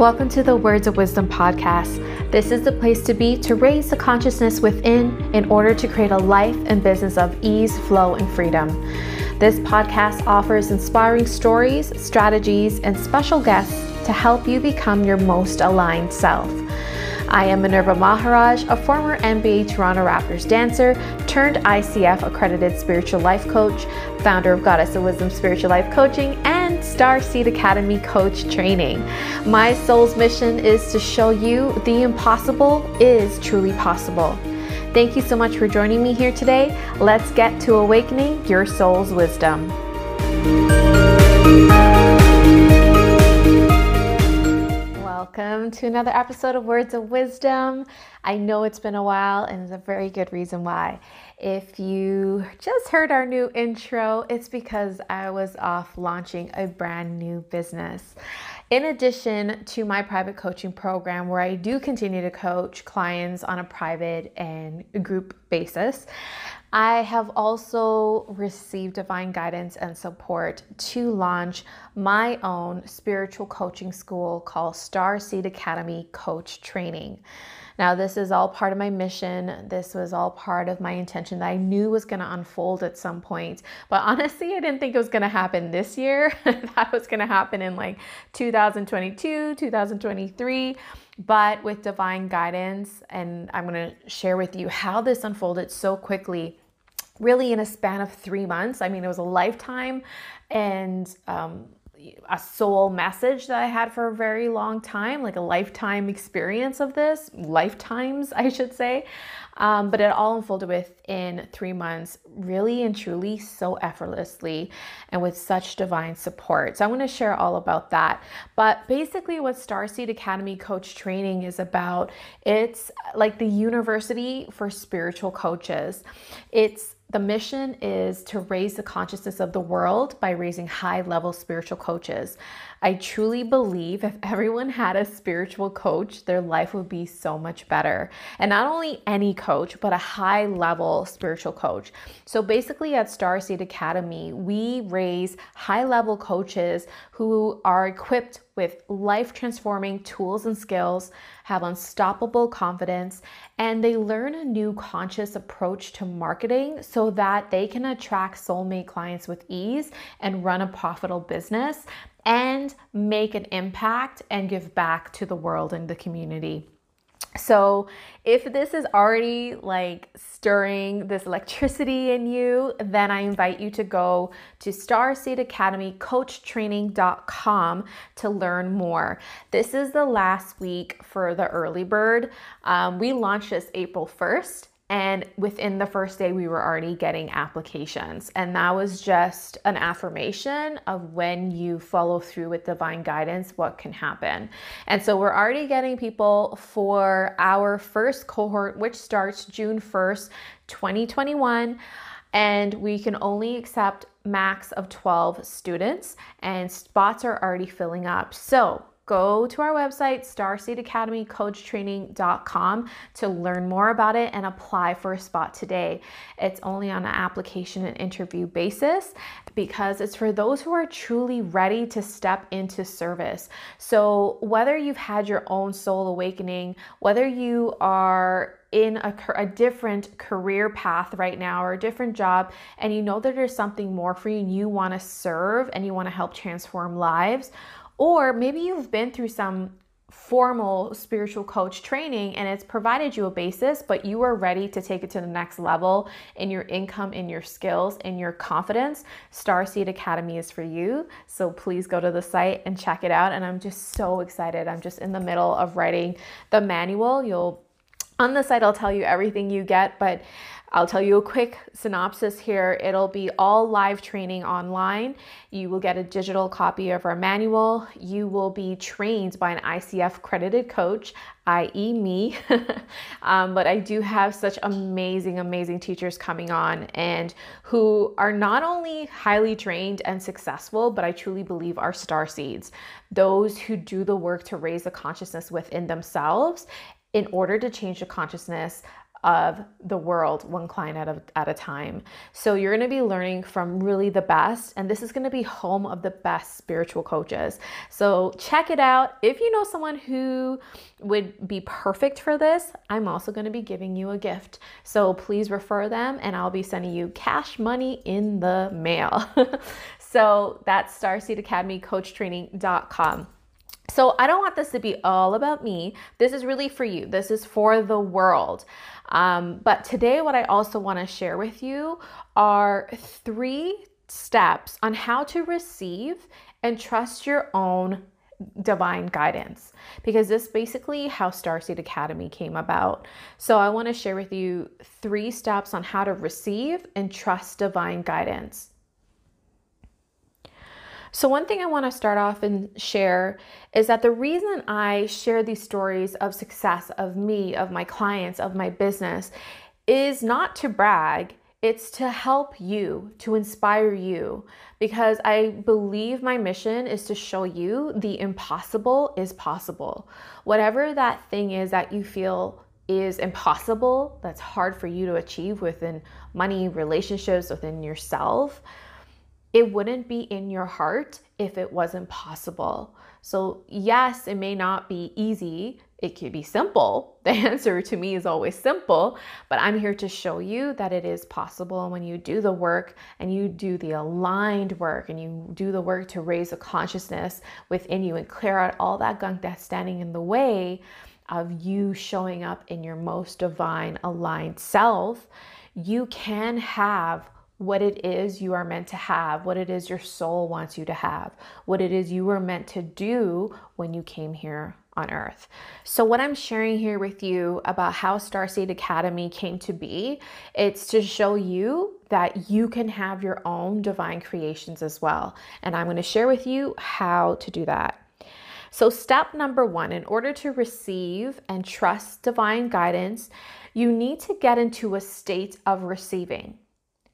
Welcome to the Words of Wisdom podcast. This is the place to be to raise the consciousness within in order to create a life and business of ease, flow, and freedom. This podcast offers inspiring stories, strategies, and special guests to help you become your most aligned self. I am Minerva Maharaj, a former NBA Toronto Raptors dancer turned ICF accredited spiritual life coach, founder of Goddess of Wisdom Spiritual Life Coaching, and Starseed Academy Coach Training. My soul's mission is to show you the impossible is truly possible. Thank you so much for joining me here today. Let's get to awakening your soul's wisdom. Welcome to another episode of Words of Wisdom. I know it's been a while, and there's a very good reason why. If you just heard our new intro, it's because I was off launching a brand new business. In addition to my private coaching program, where I do continue to coach clients on a private and group basis, I have also received divine guidance and support to launch my own spiritual coaching school called Starseed Academy Coach Training. Now, this is all part of my mission. This was all part of my intention that I knew was going to unfold at some point. But honestly, I didn't think it was going to happen this year. that was going to happen in like 2022, 2023. But with divine guidance, and I'm going to share with you how this unfolded so quickly really in a span of three months. I mean, it was a lifetime and um, a soul message that I had for a very long time, like a lifetime experience of this, lifetimes, I should say. Um, but it all unfolded within three months, really and truly, so effortlessly, and with such divine support. So, I'm going to share all about that. But basically, what Starseed Academy Coach Training is about, it's like the university for spiritual coaches. It's the mission is to raise the consciousness of the world by raising high level spiritual coaches. I truly believe if everyone had a spiritual coach, their life would be so much better. And not only any coach, but a high level spiritual coach. So basically, at Starseed Academy, we raise high level coaches who are equipped with life transforming tools and skills, have unstoppable confidence, and they learn a new conscious approach to marketing so that they can attract soulmate clients with ease and run a profitable business and make an impact and give back to the world and the community. So, if this is already like stirring this electricity in you, then I invite you to go to starseedacademycoachtraining.com to learn more. This is the last week for the early bird. Um, we launched this April 1st. And within the first day, we were already getting applications. And that was just an affirmation of when you follow through with divine guidance, what can happen. And so we're already getting people for our first cohort, which starts June 1st, 2021 and we can only accept max of 12 students and spots are already filling up. So go to our website, starseedacademycoachtraining.com, to learn more about it and apply for a spot today. It's only on an application and interview basis because it's for those who are truly ready to step into service. So, whether you've had your own soul awakening, whether you are in a, a, different career path right now or a different job and you know that there's something more for you and you want to serve and you want to help transform lives or maybe you've been through some formal spiritual coach training and it's provided you a basis, but you are ready to take it to the next level in your income, in your skills, in your confidence. Starseed Academy is for you. So please go to the site and check it out. And I'm just so excited. I'm just in the middle of writing the manual. You'll on the site, I'll tell you everything you get, but I'll tell you a quick synopsis here. It'll be all live training online. You will get a digital copy of our manual. You will be trained by an ICF credited coach, i.e., me. um, but I do have such amazing, amazing teachers coming on and who are not only highly trained and successful, but I truly believe are star seeds. Those who do the work to raise the consciousness within themselves in order to change the consciousness of the world, one client at a, at a time. So you're going to be learning from really the best, and this is going to be home of the best spiritual coaches. So check it out. If you know someone who would be perfect for this, I'm also going to be giving you a gift. So please refer them, and I'll be sending you cash money in the mail. so that's starseedacademycoachtraining.com. So I don't want this to be all about me. This is really for you. This is for the world. Um, but today, what I also want to share with you are three steps on how to receive and trust your own divine guidance because this basically how Starseed Academy came about. So I want to share with you three steps on how to receive and trust divine guidance. So, one thing I want to start off and share is that the reason I share these stories of success of me, of my clients, of my business is not to brag, it's to help you, to inspire you, because I believe my mission is to show you the impossible is possible. Whatever that thing is that you feel is impossible, that's hard for you to achieve within money, relationships, within yourself it wouldn't be in your heart if it wasn't possible. So, yes, it may not be easy. It could be simple. The answer to me is always simple, but I'm here to show you that it is possible. And when you do the work and you do the aligned work and you do the work to raise a consciousness within you and clear out all that gunk that's standing in the way of you showing up in your most divine aligned self, you can have what it is you are meant to have, what it is your soul wants you to have, what it is you were meant to do when you came here on earth. So, what I'm sharing here with you about how Starseed Academy came to be, it's to show you that you can have your own divine creations as well. And I'm going to share with you how to do that. So, step number one in order to receive and trust divine guidance, you need to get into a state of receiving.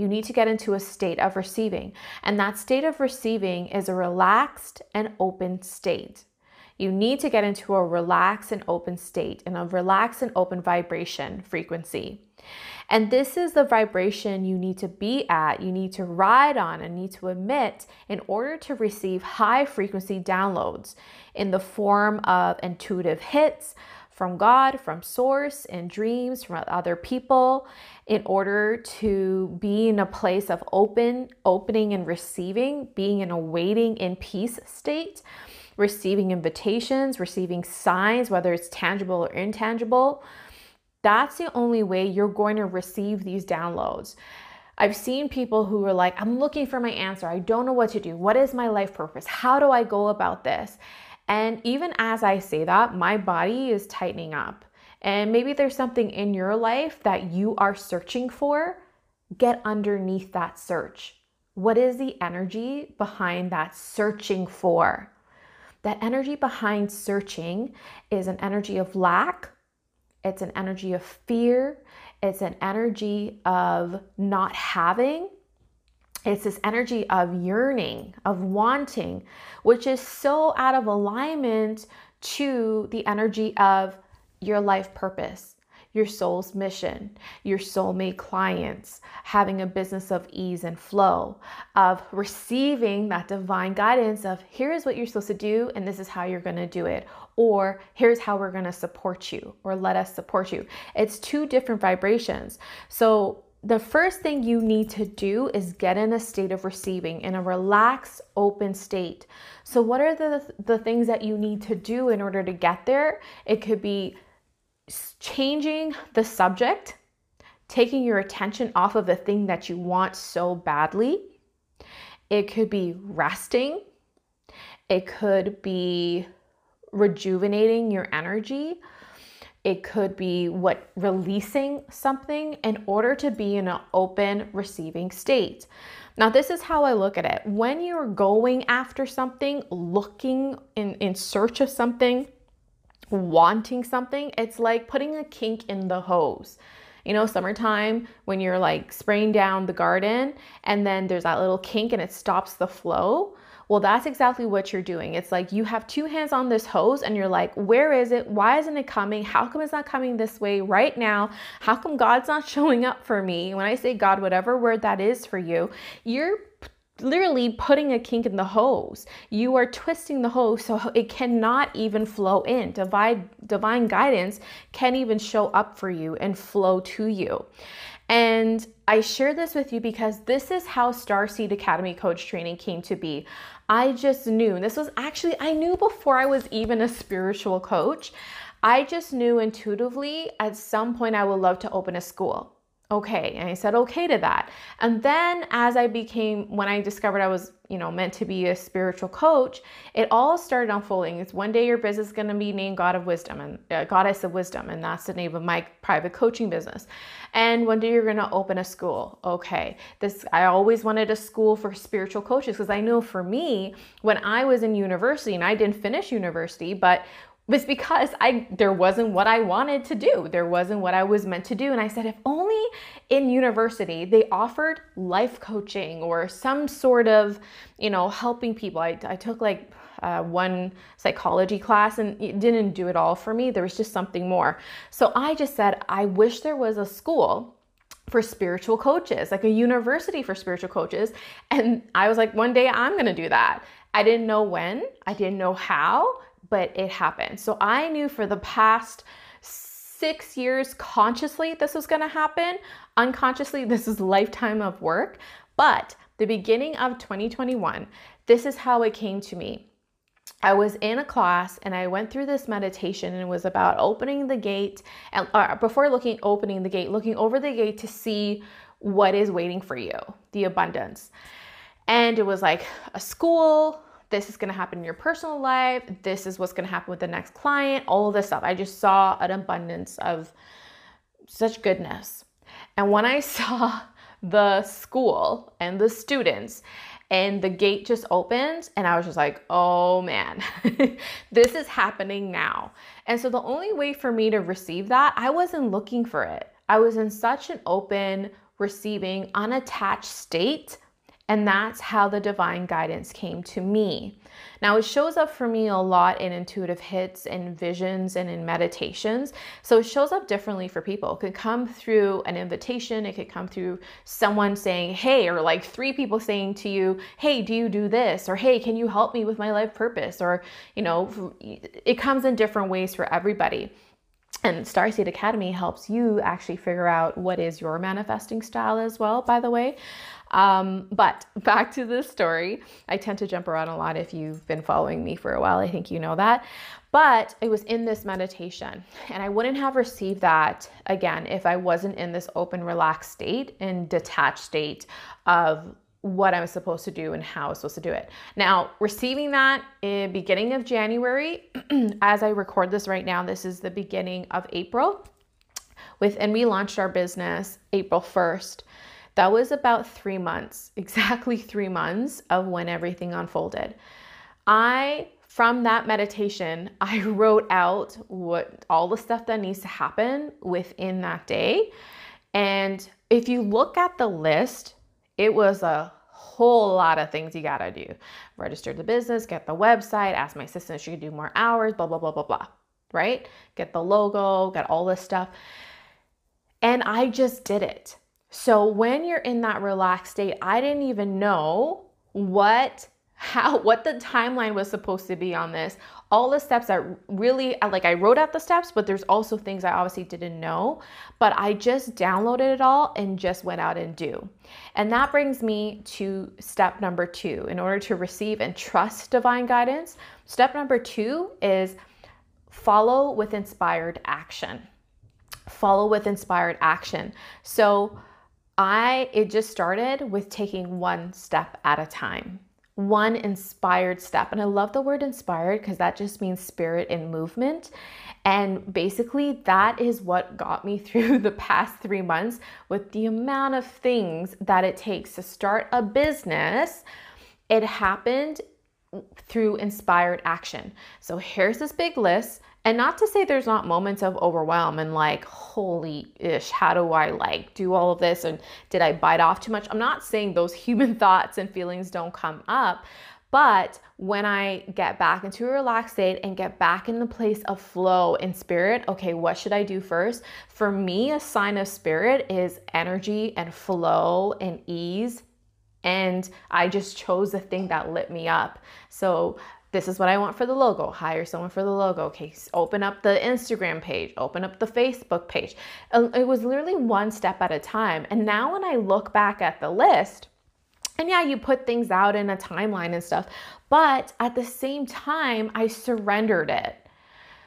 You need to get into a state of receiving. And that state of receiving is a relaxed and open state. You need to get into a relaxed and open state and a relaxed and open vibration frequency. And this is the vibration you need to be at, you need to ride on, and need to emit in order to receive high frequency downloads in the form of intuitive hits, from God, from source, and dreams, from other people, in order to be in a place of open, opening and receiving, being in a waiting in peace state, receiving invitations, receiving signs, whether it's tangible or intangible. That's the only way you're going to receive these downloads. I've seen people who are like, I'm looking for my answer. I don't know what to do. What is my life purpose? How do I go about this? And even as I say that, my body is tightening up. And maybe there's something in your life that you are searching for. Get underneath that search. What is the energy behind that searching for? That energy behind searching is an energy of lack, it's an energy of fear, it's an energy of not having, it's this energy of yearning, of wanting, which is so out of alignment to the energy of your life purpose, your soul's mission, your soulmate clients, having a business of ease and flow, of receiving that divine guidance of here's what you're supposed to do and this is how you're going to do it, or here's how we're going to support you, or let us support you. It's two different vibrations. So the first thing you need to do is get in a state of receiving, in a relaxed, open state. So, what are the, the things that you need to do in order to get there? It could be changing the subject, taking your attention off of the thing that you want so badly. It could be resting. It could be rejuvenating your energy. It could be what releasing something in order to be in an open receiving state. Now, this is how I look at it. When you're going after something, looking in, in search of something, wanting something, it's like putting a kink in the hose. You know, summertime when you're like spraying down the garden and then there's that little kink and it stops the flow. Well, that's exactly what you're doing. It's like you have two hands on this hose and you're like, where is it? Why isn't it coming? How come it's not coming this way right now? How come God's not showing up for me? When I say God, whatever word that is for you, you're literally putting a kink in the hose. You are twisting the hose so it cannot even flow in. Divine divine guidance can't even show up for you and flow to you. And I share this with you because this is how Starseed Academy coach training came to be. I just knew, this was actually, I knew before I was even a spiritual coach. I just knew intuitively at some point I would love to open a school okay. And I said okay to that. And then as I became, when I discovered I was, you know, meant to be a spiritual coach, it all started unfolding. It's one day your business is going to be named God of Wisdom and uh, Goddess of Wisdom. And that's the name of my private coaching business. And one day you're going to open a school. Okay. This, I always wanted a school for spiritual coaches because I know for me, when I was in university and I didn't finish university, but was because I there wasn't what I wanted to do. There wasn't what I was meant to do. And I said, if only in university they offered life coaching or some sort of, you know, helping people. I, I took like uh, one psychology class and it didn't do it all for me. There was just something more. So I just said, I wish there was a school for spiritual coaches, like a university for spiritual coaches. And I was like, one day I'm going to do that. I didn't know when, I didn't know how, but it happened. So I knew for the past six years consciously this was going to happen. Unconsciously, this is lifetime of work. But the beginning of 2021, this is how it came to me. I was in a class and I went through this meditation and it was about opening the gate and uh, before looking opening the gate, looking over the gate to see what is waiting for you, the abundance. And it was like a school, this is going to happen in your personal life. This is what's going to happen with the next client, all of this stuff. I just saw an abundance of such goodness. And when I saw the school and the students, and the gate just opened, and I was just like, oh man, this is happening now. And so the only way for me to receive that, I wasn't looking for it. I was in such an open, receiving, unattached state and that's how the divine guidance came to me. Now, it shows up for me a lot in intuitive hits and visions and in meditations. So it shows up differently for people. It could come through an invitation, it could come through someone saying, hey, or like three people saying to you, hey, do you do this? Or hey, can you help me with my life purpose? Or, you know, it comes in different ways for everybody. And Starseed Academy helps you actually figure out what is your manifesting style as well, by the way. Um, but back to this story. I tend to jump around a lot if you've been following me for a while. I think you know that. But it was in this meditation, and I wouldn't have received that again if I wasn't in this open, relaxed state and detached state of what I'm supposed to do and how I'm supposed to do it. Now, receiving that in beginning of January, as I record this right now, this is the beginning of April. With and we launched our business April 1st. That was about three months, exactly three months of when everything unfolded. I, from that meditation, I wrote out what all the stuff that needs to happen within that day. And if you look at the list, it was a whole lot of things you gotta do. Register the business, get the website, ask my assistant if she could do more hours, blah, blah, blah, blah, blah, right? Get the logo, get all this stuff. And I just did it. So when you're in that relaxed state, I didn't even know what how what the timeline was supposed to be on this. All the steps that really like i wrote out the steps but there's also things i obviously didn't know. But i just downloaded it all and just went out and do. And that brings me to step number two. In order to receive and trust divine guidance step number two is follow with inspired action. Follow with inspired action. So I it just started with taking one step at a time. One inspired step. And I love the word inspired because that just means spirit in movement. And basically, that is what got me through the past three months with the amount of things that it takes to start a business. It happened through inspired action. So here's this big list. And not to say there's not moments of overwhelm and like, holy ish, how do I like do all of this? And did I bite off too much? I'm not saying those human thoughts and feelings don't come up, But when I get back into a relaxed state and get back in the place of flow and spirit, okay, what should I do first? For me, a sign of spirit is energy and flow and ease. And I just chose the thing that lit me up. So this is what I want for the logo. Hire someone for the logo. Okay, open up the Instagram page, open up the Facebook page. Um, it was literally one step at a time. And now when I look back at the list, and yeah, you put things out in a timeline and stuff, but at the same time, I surrendered it.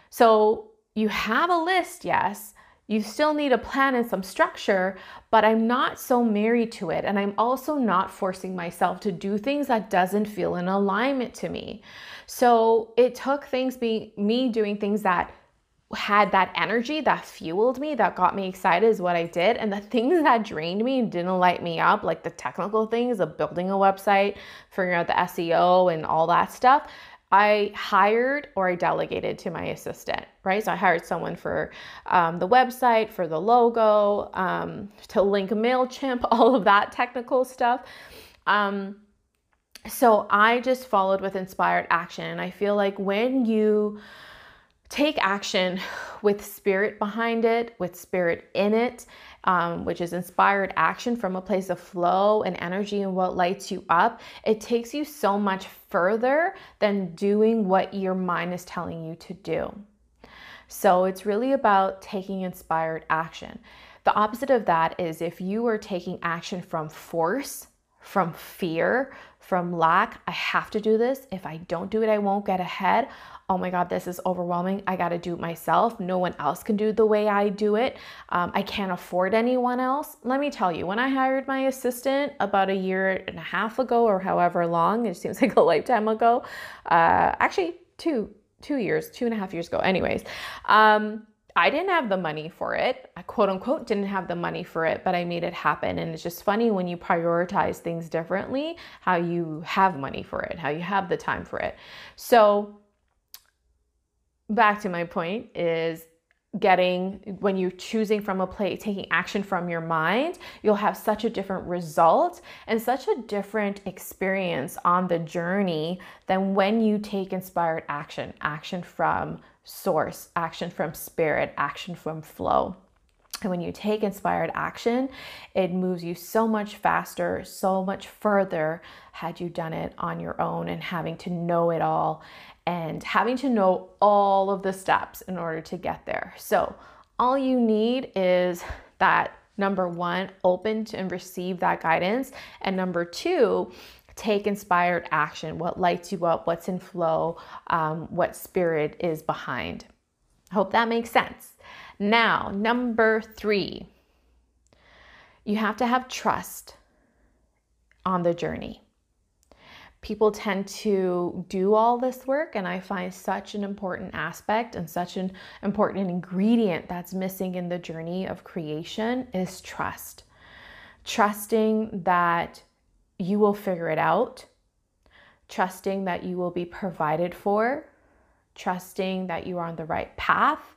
So you have a list, yes. You still need a plan and some structure, but I'm not so married to it. And I'm also not forcing myself to do things that doesn't feel in alignment to me. So it took things being me doing things that had that energy that fueled me, that got me excited is what I did. And the things that drained me and didn't light me up, like the technical things of building a website, figuring out the SEO and all that stuff, I hired or I delegated to my assistant, right? So I hired someone for um, the website, for the logo, um, to link MailChimp, all of that technical stuff. Um, so I just followed with inspired action. And I feel like when you take action with spirit behind it, with spirit in it, um, which is inspired action from a place of flow and energy and what lights you up, it takes you so much further than doing what your mind is telling you to do. So it's really about taking inspired action. The opposite of that is if you are taking action from force, from fear, from lack, I have to do this. If I don't do it, I won't get ahead. Oh my God, this is overwhelming. I got to do it myself. No one else can do the way I do it. Um, I can't afford anyone else. Let me tell you, when I hired my assistant about a year and a half ago, or however long, it seems like a lifetime ago, uh, actually, two, two years, two and a half years ago, anyways. Um, I didn't have the money for it. I quote unquote didn't have the money for it, but I made it happen. And it's just funny when you prioritize things differently, how you have money for it, how you have the time for it. So, back to my point is getting when you're choosing from a place taking action from your mind you'll have such a different result and such a different experience on the journey than when you take inspired action action from source, action from spirit, action from flow. And when you take inspired action, it moves you so much faster, so much further had you done it on your own and having to know it all and having to know all of the steps in order to get there. So, all you need is that number one, open to and receive that guidance. And number two, take inspired action, what lights you up, what's in flow, um, what spirit is behind. I hope that makes sense. Now, number three, you have to have trust on the journey. People tend to do all this work, and I find such an important aspect and such an important ingredient that's missing in the journey of creation is trust. Trusting that you will figure it out, trusting that you will be provided for, trusting that you are on the right path,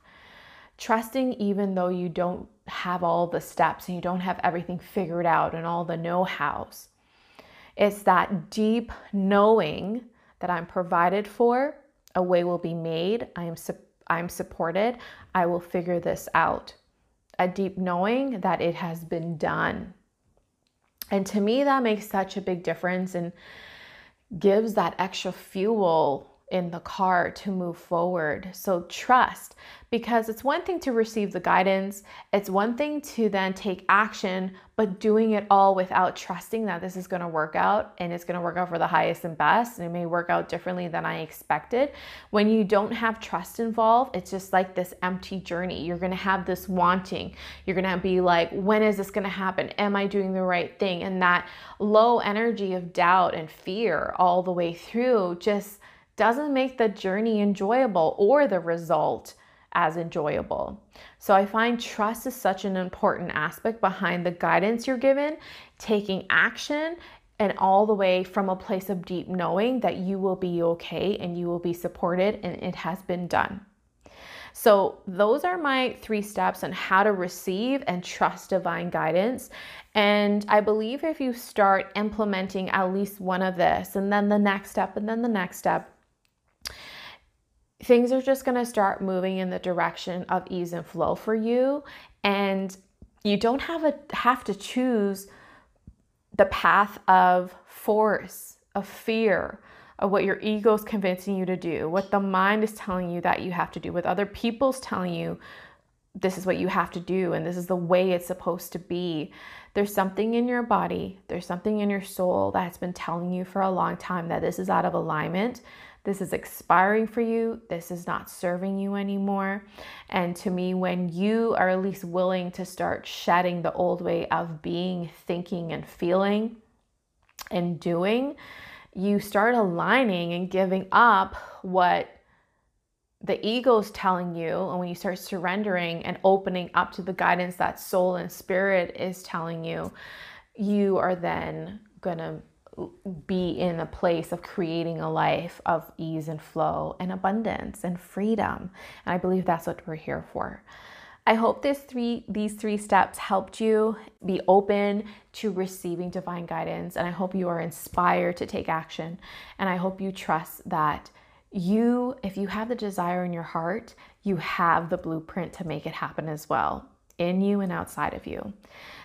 trusting even though you don't have all the steps and you don't have everything figured out and all the know hows. It's that deep knowing that I'm provided for, a way will be made, I am, su- I'm supported, I will figure this out. A deep knowing that it has been done. And to me, that makes such a big difference and gives that extra fuel in the car to move forward. So trust, because it's one thing to receive the guidance, it's one thing to then take action, but doing it all without trusting that this is going to work out and it's going to work out for the highest and best. And it may work out differently than I expected. When you don't have trust involved, it's just like this empty journey. You're going to have this wanting. You're going to be like, when is this going to happen? Am I doing the right thing? And that low energy of doubt and fear all the way through just doesn't make the journey enjoyable or the result as enjoyable. So I find trust is such an important aspect behind the guidance you're given, taking action, and all the way from a place of deep knowing that you will be okay and you will be supported and it has been done. So, those are my three steps on how to receive and trust divine guidance. And I believe if you start implementing at least one of this, and then the next step, and then the next step, things are just going to start moving in the direction of ease and flow for you. And you don't have a have to choose the path of force, of fear, of what your ego is convincing you to do, what the mind is telling you that you have to do, what other people's telling you this is what you have to do and this is the way it's supposed to be. There's something in your body, there's something in your soul that's been telling you for a long time that this is out of alignment. This is expiring for you. This is not serving you anymore. And to me, when you are at least willing to start shedding the old way of being, thinking, and feeling and doing, you start aligning and giving up what the ego is telling you, and when you start surrendering and opening up to the guidance that soul and spirit is telling you, you are then gonna be in a place of creating a life of ease and flow and abundance and freedom. And I believe that's what we're here for. I hope this three these three steps helped you be open to receiving divine guidance and I hope you are inspired to take action and I hope you trust that you if you have the desire in your heart, you have the blueprint to make it happen as well in you and outside of you.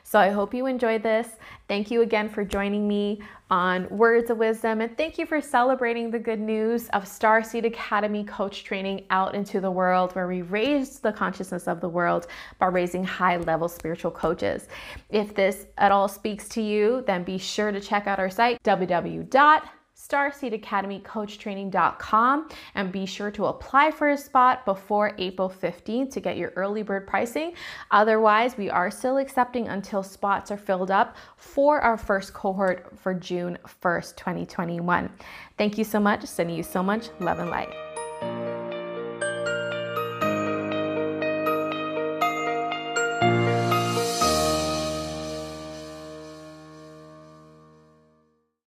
So I hope you enjoyed this. Thank you again for joining me on Words of Wisdom, and thank you for celebrating the good news of Starseed Academy coach training out into the world, where we raise the consciousness of the world by raising high level spiritual coaches. If this at all speaks to you, then be sure to check out our site www starseedacademycoachtraining.com and be sure to apply for a spot before April 15th to get your early bird pricing. Otherwise, we are still accepting until spots are filled up for our first cohort for June 1st, 2021. Thank you so much. Sending you so much love and light.